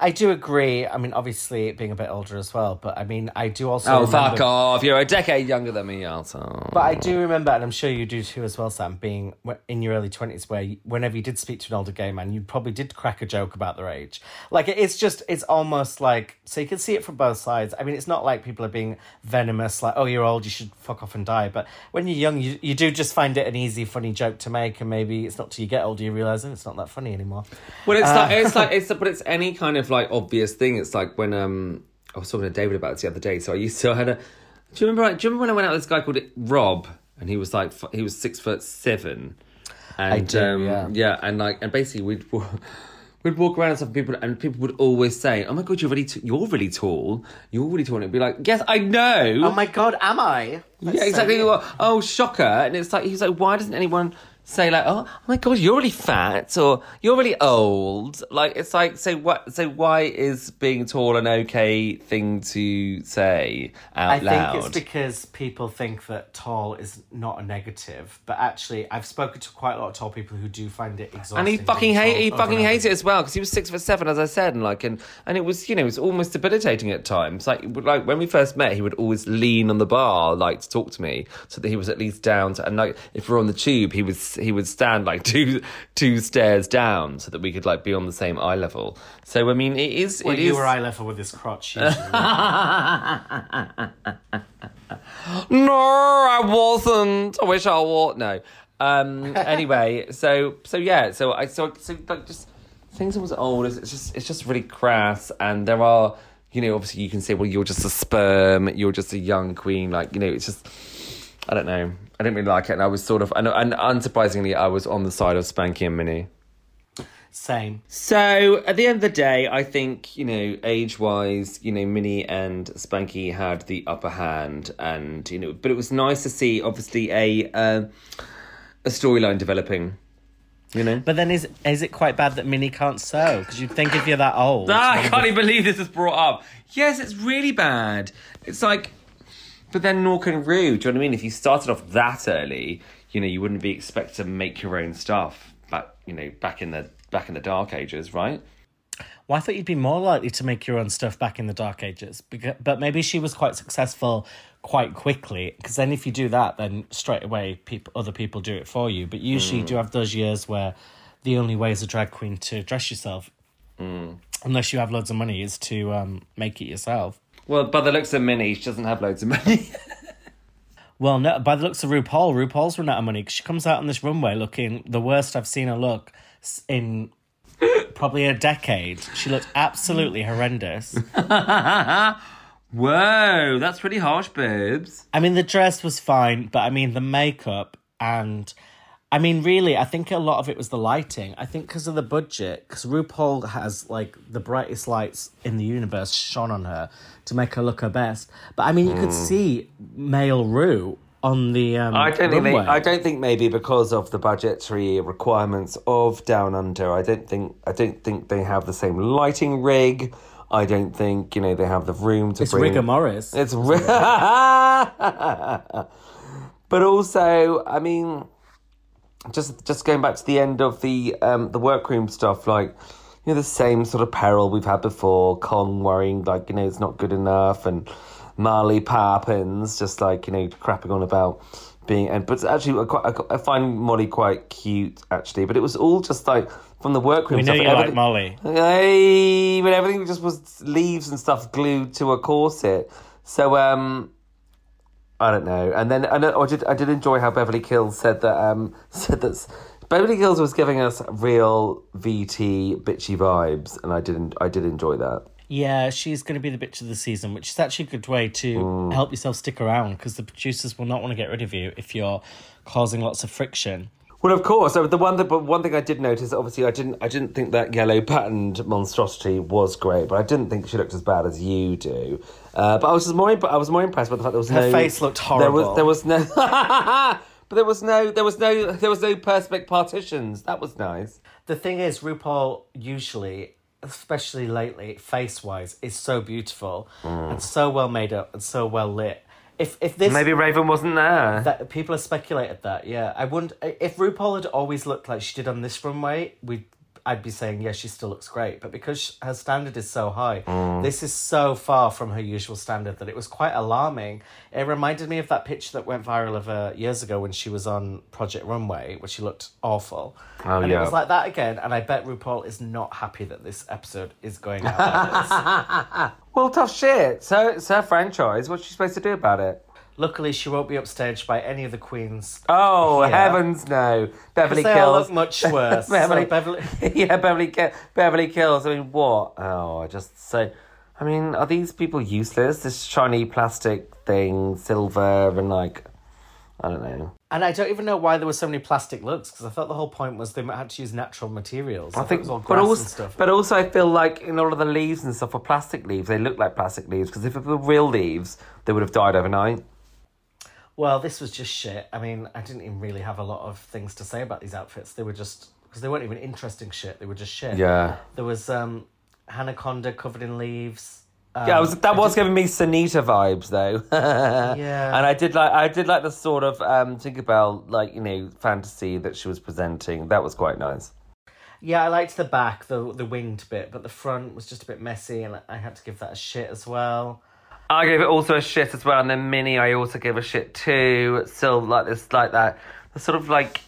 I do agree. I mean, obviously being a bit older as well, but I mean, I do also. Oh, remember- fuck off! You're a decade younger than me, asshole. But I do remember, and I'm sure you do too as well, Sam, being in your early 20s, where you, whenever you did speak to an older gay man, you probably did crack a joke about their age. Like, it's just, it's almost like, so you can see it from both sides. I mean, it's not like people are being venomous, like, oh, you're old, you should fuck off and die. But when you're young, you, you do just find it an easy, funny joke to make, and maybe it's not till you get older you realise oh, it's not that funny anymore. Well, it's like uh, it's like [LAUGHS] it's but it's any kind of like obvious thing. It's like when um I was talking to David about this the other day. So I used to [LAUGHS] I had a. Do you remember? like, Do you remember when I went out with this guy called Rob, and he was like f- he was six foot seven, and I do, um, yeah. and like and basically we'd. [LAUGHS] We'd walk around and stuff, and people and people would always say, "Oh my god, you're really t- you're really tall. You're really tall." And it'd be like, "Yes, I know." Oh my god, am I? That's yeah, exactly. Well, oh, shocker! And it's like he's like, "Why doesn't anyone?" Say like, oh, oh my god, you're really fat or you're really old. Like it's like, so what? So why is being tall an okay thing to say out I loud? think it's because people think that tall is not a negative, but actually, I've spoken to quite a lot of tall people who do find it exhausting. And he fucking hate he fucking hates it as well because he was six foot seven, as I said, and like and and it was you know it was almost debilitating at times. Like like when we first met, he would always lean on the bar like to talk to me, so that he was at least down to. And like if we're on the tube, he was he would stand like [LAUGHS] two two stairs down so that we could like be on the same eye level. So I mean, it is Well, it you is- were eye level with his crotch. [LAUGHS] No, I wasn't. I wish I was. No. Um. [LAUGHS] Anyway, so so yeah. So I so so like just things that was old. It's just it's just really crass, and there are you know obviously you can say well you're just a sperm, you're just a young queen. Like you know it's just I don't know. I didn't really like it, and I was sort of and and unsurprisingly I was on the side of Spankie and Minnie. Same. So at the end of the day, I think you know, age wise, you know, Minnie and Spankie had the upper hand, and you know, but it was nice to see, obviously, a uh, a storyline developing. You know, But then is is it quite bad that Minnie can't sew? Because you'd think if you're that old. Ah, I can't even believe this is brought up. Yes, it's really bad. It's like, but then Nork and Rue, do you know what I mean? If you started off that early, you know, you wouldn't be expected to make your own stuff back, you know, back in the back in the dark ages, right? Well, I thought you'd be more likely to make your own stuff back in the Dark Ages, because, but maybe she was quite successful quite quickly. Because then, if you do that, then straight away, people, other people do it for you. But usually, you do have those years where the only way as a drag queen to dress yourself, unless you have loads of money, is to um, make it yourself. Well, by the looks of Minnie, she doesn't have loads of money. [LAUGHS] Well, no, by the looks of RuPaul, RuPaul's run out of money she comes out on this runway looking the worst I've seen her look in probably a decade. She looked absolutely horrendous. [LAUGHS] Whoa, that's pretty harsh, babes. I mean, the dress was fine, but I mean, the makeup and. I mean, really, I think a lot of it was the lighting. I think because of the budget, because RuPaul has like the brightest lights in the universe shone on her to make her look her best. But I mean, you could see male Ru on the um, I don't think they. I don't think maybe because of the budgetary requirements of Down Under. I don't think I don't think they have the same lighting rig. I don't think you know they have the room to It's bring. rigor mortis. It's ri- [LAUGHS] but also, I mean, just just going back to the end of the um the workroom stuff, like you know the same sort of peril we've had before. Kong worrying like you know it's not good enough, and Molly Poppins just like you know crapping on about being and but actually I, quite, I, I find Molly quite cute actually, but it was all just like from the workroom we know stuff. you like Molly. Hey, but everything just was leaves and stuff glued to a corset. So um, I don't know. And then and I did I did enjoy how Beverly Kills said that um [LAUGHS] said that Beverly Kills was giving us real VT bitchy vibes, and I didn't I did enjoy that. Yeah, she's going to be the bitch of the season, which is actually a good way to Mm. help yourself stick around because the producers will not want to get rid of you if you're causing lots of friction. Well, of course. So the one that, but one thing I did notice, obviously, I didn't, I didn't think that yellow patterned monstrosity was great, but I didn't think she looked as bad as you do. Uh, but I was just more, I was more impressed by the fact there was Her no face looked There was, horrible. there was no, [LAUGHS] but there was no, there was no, there was no perspex partitions. That was nice. The thing is, RuPaul usually, especially lately, face wise, is so beautiful and so well made up and so well lit. If if this Maybe Raven wasn't there. that people have speculated that, yeah, I wouldn't. If RuPaul had always looked like she did on this runway, we. I'd be saying, yeah, she still looks great. But because her standard is so high, mm. this is so far from her usual standard that it was quite alarming. It reminded me of that picture that went viral of her years ago when she was on Project Runway, where she looked awful. Oh, and yeah. it was like that again. And I bet RuPaul is not happy that this episode is going out [LAUGHS] well, tough shit. So it's her franchise. What's she supposed to do about it? Luckily, she won't be upstaged by any of the queens. Oh Yeah. heavens, no! Beverly they all Kills. look much [LAUGHS] worse. Beverly, So Beverly- [LAUGHS] yeah, Beverly, Beverly Kills. I mean, what? Oh, I just so. I mean, are these people useless? This shiny plastic thing, silver, and like, I don't know. And I don't even know why there were so many plastic looks because I thought the whole point was they had to use natural materials. I, I think, it was all but also, but also, I feel like in all of the leaves and stuff are plastic leaves. They look like plastic leaves because if it were real leaves, they would have died overnight. Well, this was just shit. I mean, I didn't even really have a lot of things to say about these outfits. They were just because they weren't even interesting shit. They were just shit. Yeah. There was um, Hannah Conda covered in leaves. Um, Yeah, was, that was giving me Sunita vibes though. [LAUGHS] Yeah. and I did like I did like the sort of um, Tinkerbell like you know fantasy that she was presenting. That was quite nice. Yeah, I liked the back, the the winged bit, but the front was just a bit messy, and I had to give that a shit as well. I gave it also a shit as well, and then Minnie I also gave a shit too. Still like this, like that. The sort of like,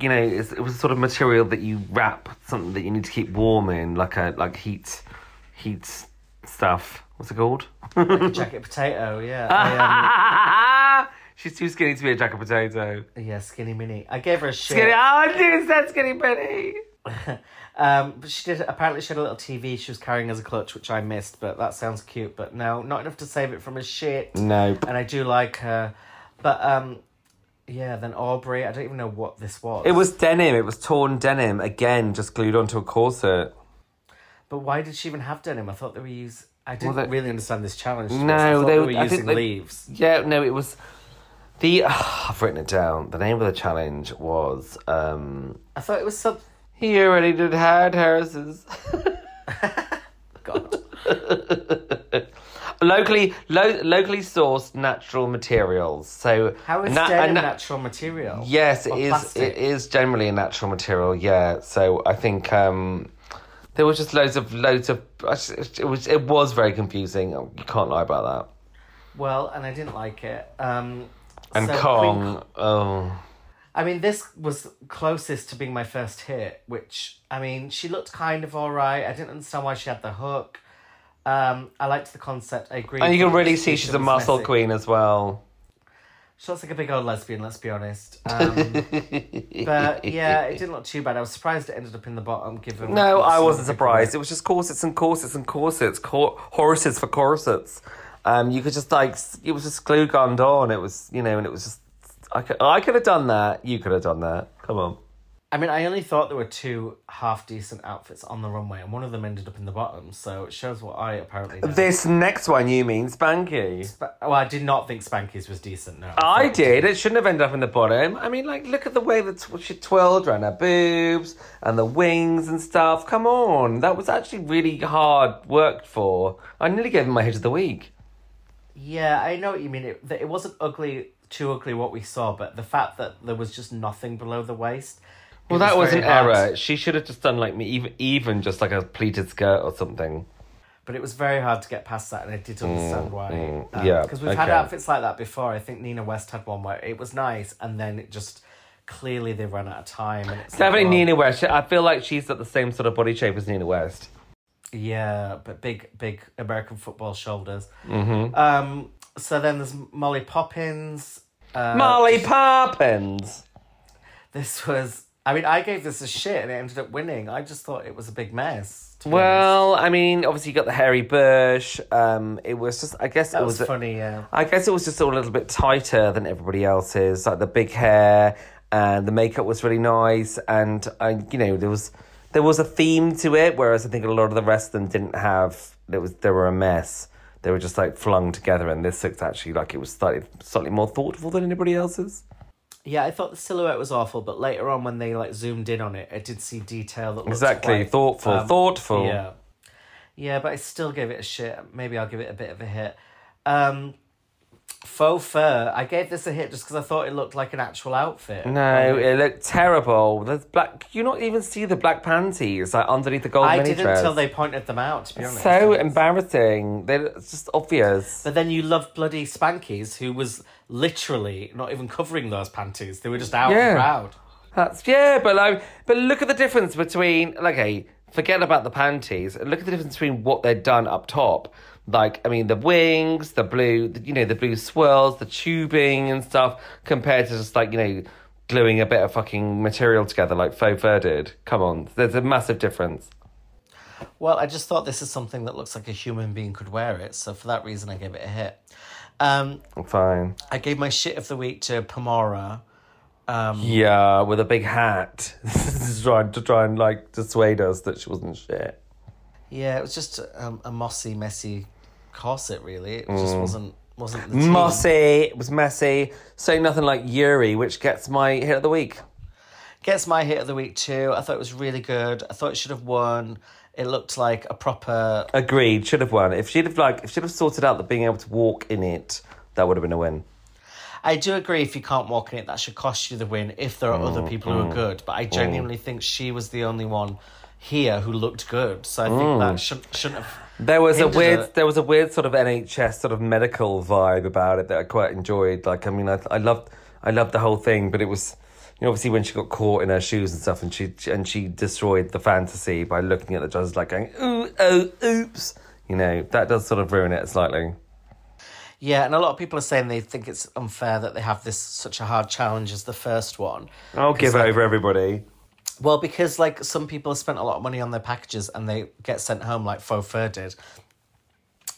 you know, it's, it was a sort of material that you wrap something that you need to keep warm in, like a like heat, heat stuff. What's it called? a Jacket [LAUGHS] potato, yeah. I, [LAUGHS] She's too skinny to be a jacket potato. um, yeah, skinny mini. I gave her a shit. Skinny. Oh, I it said skinny Minnie. [LAUGHS] Um, but she did. Apparently, she had a little TV she was carrying as a clutch, which I missed. But that sounds cute. But no, not enough to save it from a shit. Nope. And I do like her, but um, yeah. Then Aubrey, I don't even know what this was. It was denim. It was torn denim again, just glued onto a corset. But why did she even have denim? I thought they were use. I didn't they- really understand this challenge. No. I they they, were- using they- leaves. Yeah, no, it was the. [SIGHS] I've written it down. The name of the challenge was. um I thought it was some. He already did hard horses. [LAUGHS] God. [LAUGHS] locally, lo- locally sourced natural materials. So How is na- a na- natural material? Yes, it is. plastic? It is generally a natural material. Yeah. So I think um, there was just loads of loads of. It was it was very confusing. You can't lie about that. Well, and I didn't like it. Um, And so Kong. Queen- oh. I mean, this was closest to being my first hit, which, I mean, she looked kind of alright. I didn't understand why she had the hook. Um, I liked the concept. I agree. And you can really see she's a muscle messy. queen as well. She looks like a big old lesbian, let's be honest. Um, [LAUGHS] but yeah, it didn't look too bad. I was surprised it ended up in the bottom, given. No, I wasn't surprised. It was just corsets and corsets and corsets, cor- horses for corsets. Um, you could just like it was just glue gunned on. It was you know, and it was just I could I could have done that. You could have done that. Come on. I mean, I only thought there were two half decent outfits on the runway, and one of them ended up in the bottom, so it shows what I apparently know. This next one, you mean Spankie? But, well, I did not think Spankie's was decent, no. I thought- did. It shouldn't have ended up in the bottom. I mean, like, look at the way that tw- she twirled around her boobs and the wings and stuff. Come on, that was actually really hard worked for. I nearly gave him my hit of the week. Yeah, I know what you mean. It, it wasn't ugly, too ugly what we saw, but the fact that there was just nothing below the waist. Well, that was very an hard- error. She should have just done like me, even even just like a pleated skirt or something. But it was very hard to get past that, and I did understand why. mm, yeah, Because we've had outfits like that before. I think Nina West had one where it was nice, and then it just clearly they ran out of time. And it's like, Definitely well, Nina West. I feel like she's got the same sort of body shape as Nina West. Yeah, but big, big American football shoulders. Mm-hmm. Um. So then there's Molly Poppins. Uh, Molly Poppins. This was. I mean, I gave this a shit, and it ended up winning. I just thought it was a big mess. honest. Well, I mean, obviously you got the hairy bush. Um, it was just, I guess that it was, was. funny. Yeah. I guess it was just all a little bit tighter than everybody else's. Like the big hair and the makeup was really nice, and I, you know, there was there was a theme to it. Whereas I think a lot of the rest of them didn't have. There was they were a mess. They were just like flung together, and this looked actually like it was slightly slightly more thoughtful than anybody else's. Yeah, I thought the silhouette was awful, but later on when they like zoomed in on it, I did see detail that looked Exactly, quite, thoughtful, um, thoughtful. Yeah, yeah, but I still gave it a shit. Maybe I'll give it a bit of a hit. Um, faux fur. I gave this a hit just because I thought it looked like an actual outfit. No, um, it looked terrible. There's black. You not even see the black panties like underneath the gold I mini didn't dress. until they pointed them out. To be honest, so embarrassing. They're it's just obvious. But then you love bloody Spankie's, who was literally not even covering those panties. They were just out Yeah. and proud. That's yeah, but like, but look at the difference between like, okay, forget about the panties. Look at the difference between what they've done up top. Like, I mean, the wings, the blue, you know, the blue swirls, the tubing and stuff, compared to just like you know, gluing a bit of fucking material together like faux fur did. Come on, there's a massive difference. Well, I just thought this is something that looks like a human being could wear it, so for that reason, I gave it a hit. Um, Fine. I gave my shit of the week to Pomara. Um, Yeah, with a big hat, [LAUGHS] trying to try and like dissuade us that she wasn't shit. Yeah, it was just um, a mossy, messy corset. Really, it just mm. wasn't wasn't the tea. Mossy, it was messy. Saying nothing like Yuri, which gets my hit of the week. Gets my hit of the week too. I thought it was really good. I thought it should have won. It looked like a proper. Agreed, should have won. If she'd have like, if she'd have sorted out that being able to walk in it, that would have been a win. I do agree. If you can't walk in it, that should cost you the win. If there are other mm, people who are mm, good, but I genuinely think she was the only one here who looked good. So I think mm. that shouldn't shouldn't have. There was a weird, it. there was a weird sort of NHS sort of medical vibe about it that I quite enjoyed. Like, I mean, I, I loved, I loved the whole thing, but it was, you know, obviously when she got caught in her shoes and stuff, and she and she destroyed the fantasy by looking at the judges like going, ooh, oh, oops, you know, that does sort of ruin it slightly. Yeah, and a lot of people are saying they think it's unfair that they have this such a hard challenge as the first one. I'll give like- over everybody. Well, because like some people spent a lot of money on their packages and they get sent home like Faux Fur did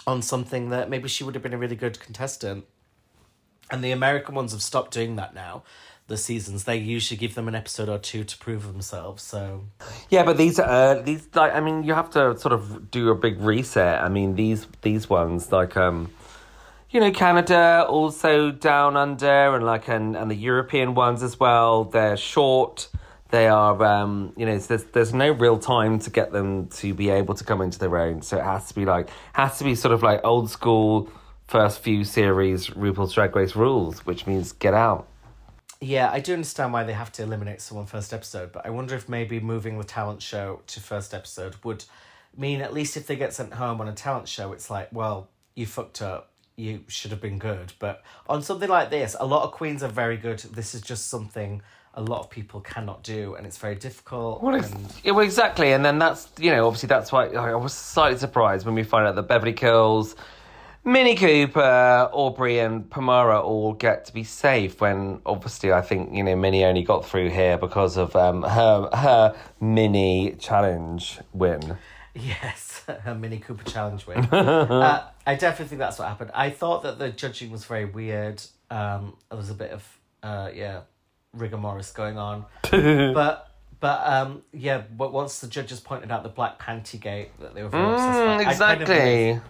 on something that maybe she would have been a really good contestant. And the American ones have stopped doing that now. The seasons they usually give them an episode or two to prove themselves. So Yeah, but these are uh, these like I mean you have to sort of do a big reset. I mean these these ones like um you know Canada also down under and like and and the European ones as well. They're short. They are um you know there's there's no real time to get them to be able to come into their own. So it has to be like has to be sort of like old school first few series RuPaul's Drag Race rules, which means get out. yeah, I do understand why they have to eliminate someone first episode, but I wonder if maybe moving the talent show to first episode would mean at least if they get sent home on a talent show, it's like, well, you fucked up. You should have been good. But on something like this, a lot of queens are very good. This is just something a lot of people cannot do, and it's very difficult. Well, and yeah, well, exactly, and then that's you know obviously that's why I was slightly surprised when we find out that Beverly Kills, Minnie Cooper, Aubrey, and Pomara all get to be safe. When obviously I think you know Minnie only got through here because of um, her her mini challenge win. Yes, [LAUGHS] her Mini Cooper challenge win. [LAUGHS] uh, I definitely think that's what happened. I thought that the judging was very weird. Um, there was a bit of uh, yeah, rigor mortis going on, [LAUGHS] but but um, yeah. But once the judges pointed out the black panty gate that they were very obsessed Mm, I kind of exactly.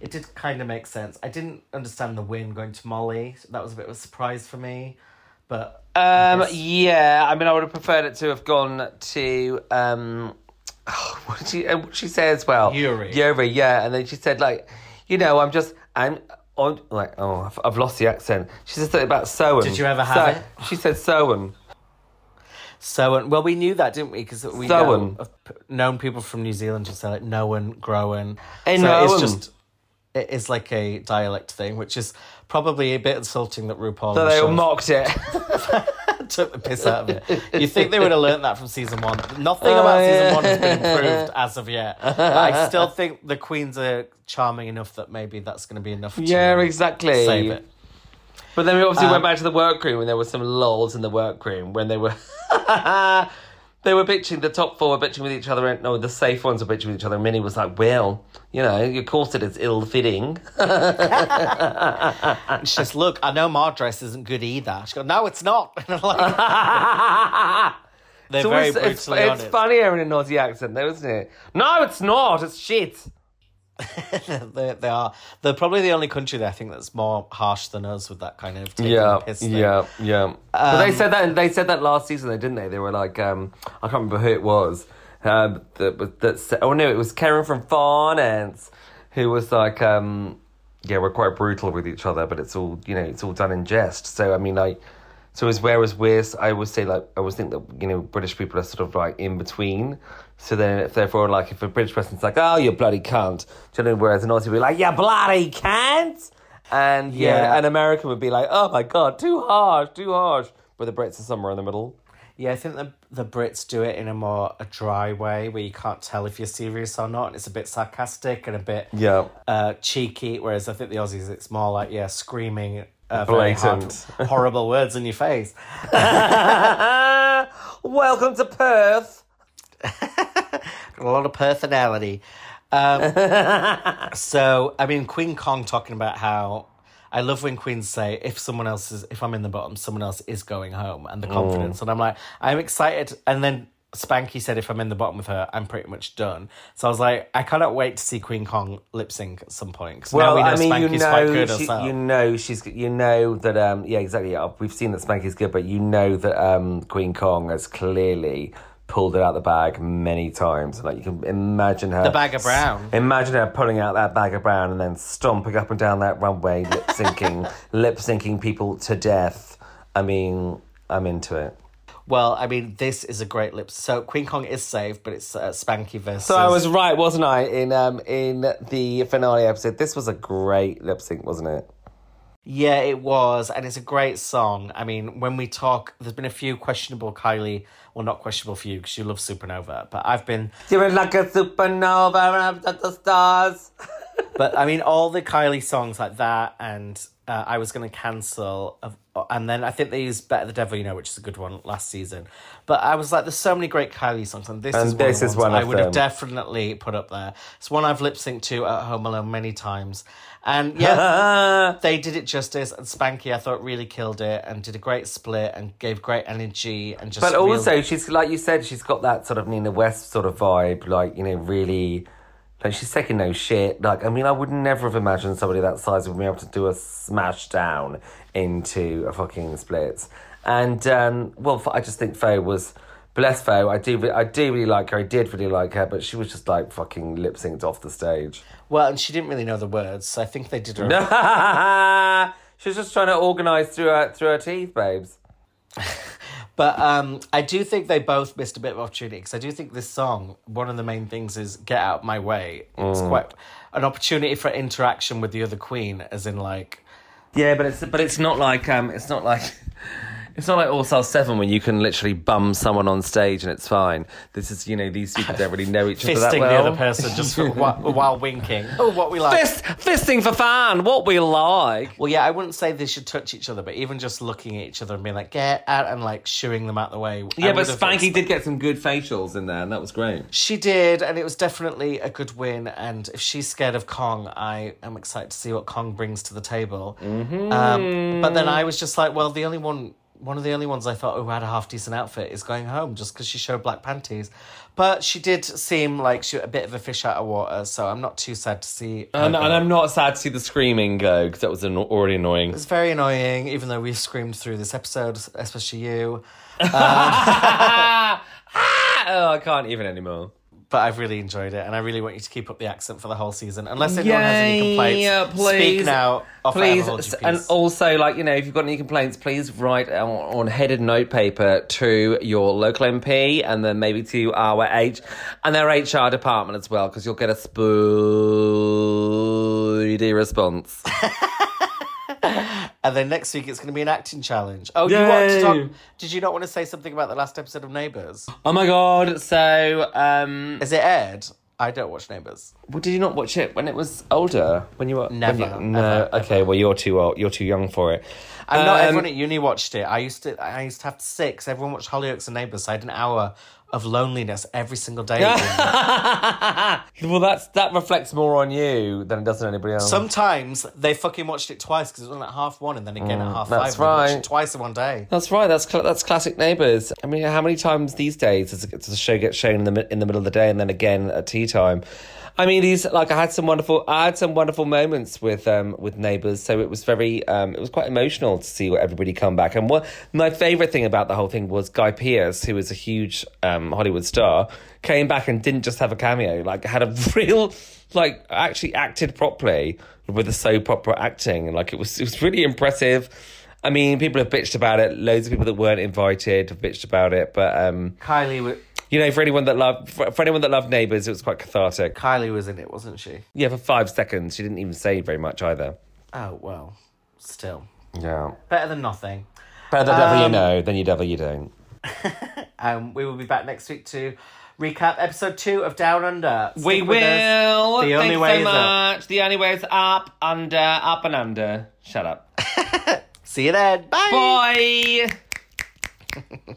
it did kind of make sense. I didn't understand the win going to Molly. That was a bit of a surprise for me, but Um, Yes. yeah, I mean, I would have preferred it to have gone to um, [SIGHS] what did she uh, what did she say as well? Yuri. Yuri, yeah, and then she said like, you know, I'm just I'm on like oh I've, I've lost the accent. She said something about sewn. Did you ever have it? She said sewn. So, well, we knew that, didn't we? Because we Sowen. know, of known people from New Zealand who say like known, grown. Eh, so known. it's just it is like a dialect thing, which is probably a bit insulting that RuPaul So they all mocked it. [LAUGHS] [LAUGHS] [LAUGHS] took the piss out of it. [LAUGHS] You think they would have learned that from season one? Nothing about Oh, yeah. season one has been improved as of yet. But I still think the queens are charming enough that maybe that's going to be enough. To yeah, exactly. Save it. But then we obviously Um, went back to the workroom and there were some lulls in the workroom when they were [LAUGHS] they were bitching. The top four were bitching with each other, and no, the safe ones were bitching with each other. And Minnie was like, "Well, you know, your corset is ill fitting." [LAUGHS] She says, "Look, I know my dress isn't good either." She goes, "No, it's not." [LAUGHS] Like, [LAUGHS] They're It's very always- brutally it's, it's honest. funny hearing a Aussie accent, though, isn't it? No, it's not. It's shit. [LAUGHS] they, they are. They're probably the only country that I think that's more harsh than us with that kind of taking Yeah, piss thing. yeah, yeah. but they Um, said that. They said that last season, though, didn't they? They were like, um, I can't remember who it was. Um, that that. Oh no, it was Karen from Finance, who was like, um, yeah, we're quite brutal with each other, but it's all you know, it's all done in jest. So I mean, like, so as whereas we're, I always say like, I always think that you know, British people are sort of like in between. So then, if therefore, like, if a British person's like, oh, you bloody cunt, do you know? Whereas an Aussie would be like, you bloody can't, And yeah, Yeah. an American would be like, "Oh my god, too harsh, too harsh." But the Brits are somewhere in the middle. Yeah, I think the the Brits do it in a more a dry way where you can't tell if you're serious or not, and it's a bit sarcastic and a bit Yeah, uh, cheeky. Whereas I think the Aussies, it's more like yeah, screaming uh, hard, Blatant. horrible words in your face. [LAUGHS] welcome to Perth. [LAUGHS] a lot of personality. Um, [LAUGHS] so, I mean, Kween Kong talking about how I love when queens say if someone else is if I'm in the bottom, someone else is going home, Mm. and the confidence. And I'm like, I'm excited. And then Spankie said, if I'm in the bottom with her, I'm pretty much done. So I was like, I cannot wait to see Kween Kong lip sync at some point. now we know Spankie's quite good she- herself. you know she's you know that um yeah exactly we've seen that Spankie's good but you know that um Kween Kong has clearly pulled it out the bag many times like you can imagine her The bag of brown. imagine her pulling out that bag of brown and then stomping up and down that runway lip syncing [LAUGHS] lip syncing people to death I mean I'm into it Well, I mean, this is a great lip. So Kween Kong is safe, but it's uh, Spankie versus. so I was right wasn't I in um in the finale episode this was a great lip sync wasn't it Yeah, it was, and it's a great song. I mean, when we talk, there's been a few questionable Kylie. Well, not questionable for you because you love Supernova, but I've been. You're like a supernova up at the stars. [LAUGHS] But I mean, all the Kylie songs like that, and uh, I was going to cancel. Of, and then I think they used "Better the Devil You Know," which is a good one last season. But I was like, there's so many great Kylie songs, and this And is one this is one I would have definitely put up there. It's one I've lip synced to at Home Alone many times, and yeah. [LAUGHS] they did it justice and Spankie I thought really killed it and did a great split and gave great energy and just But real- also, she's like you said, she's got that sort of Nina West sort of vibe, like you know, really, like she's taking no shit. Like I mean, I would never have imagined somebody that size would be able to do a smash down into a fucking split. And um, well, I just think Faye was bless Faye. I do, I do really like her. I did really like her, but she was just like fucking lip synced off the stage. well and she didn't really know the words so I think they did her [LAUGHS] she was just trying to organise through her through her teeth, babes. [LAUGHS] But um, I do think they both missed a bit of opportunity because I do think this song, one of the main things is "Get Out My Way." It's Mm. quite an opportunity for interaction with the other queen, as in like, Yeah, but it's But it's not like um, it's not like [LAUGHS] it's not like All Stars Seven when you can literally bum someone on stage and it's fine. This is you know these people don't really know each other that fisting well. the other person just [LAUGHS] while, while winking. Oh, what we like. Fist, fisting for fun, what we like. Well, yeah, I wouldn't say they should touch each other, but even just looking at each other and being like, "Get out," and like shooing them out the way. I Yeah, but Spankie did get some good facials in there, and that was great. She did, and it was definitely a good win. And if she's scared of Kong, I am excited to see what Kong brings to the table. Mm-hmm. Um, but then I was just like, well, the only one, one of the only ones I thought who had a half decent outfit is going home just because she showed black panties. But she did seem like she a bit of a fish out of water, so I'm not too sad to see. And, and I'm not sad to see the screaming go because that was anno- already annoying. It's very annoying, even though we've screamed through this episode, especially you. [LAUGHS] [LAUGHS] ah, oh, I can't even anymore. But I've really enjoyed it, and I really want you to keep up the accent for the whole season. Unless anyone has any complaints, please. speak now. Please, and also, like, you know, if you've got any complaints, please write on, on headed notepaper to your local MP and then maybe to our H and their HR department as well, because you'll get a speedy response. [LAUGHS] And then next week it's going to be an acting challenge. Oh, you want to talk? Did you not want to say something about the last episode of Neighbours? oh my god! So, um, Is it aired? I don't watch Neighbours. well, did you not watch it when it was older? When you were Never, you- no, ever, okay. Well, you're too old. You're too young for it. And not Um, everyone at uni watched it. I used to. I used to have six. Everyone watched Hollyoaks and Neighbours. So I had an hour of loneliness every single day. [LAUGHS] well, that's that reflects more on you than it does on anybody else. Sometimes they fucking watched it twice because it was on at half one and then again at half Mm, that's five. and they watched right. it twice in one day. That's right. That's cl- that's classic neighbours. I mean, how many times these days does, does the show get shown in the in the middle of the day and then again at tea time? I mean, these like I had some wonderful I had some wonderful moments with um with neighbours. So it was very um it was quite emotional to see everybody come back. And what my favourite thing about the whole thing was Guy Pearce, who is a huge um Hollywood star, came back and didn't just have a cameo, like had a [LAUGHS] real like actually acted properly with the soap opera acting, and like it was it was really impressive. I mean, people have bitched about it. Loads of people that weren't invited have bitched about it. But um, Kylie, you know, for anyone that loved for, for anyone that loved Neighbours, it was quite cathartic. Kylie was in it, wasn't she? Yeah, for five seconds, she didn't even say very much either. Oh well, still Yeah. better than nothing. Better the devil you Um, know than you devil you don't. [LAUGHS] Um, we will be back next week to recap episode two of Down Under. We Stick with us. will. The Thank only you way so is up. much. The only way is up, under, up and under. Shut up. [LAUGHS] See you then. Bye. Bye. [LAUGHS]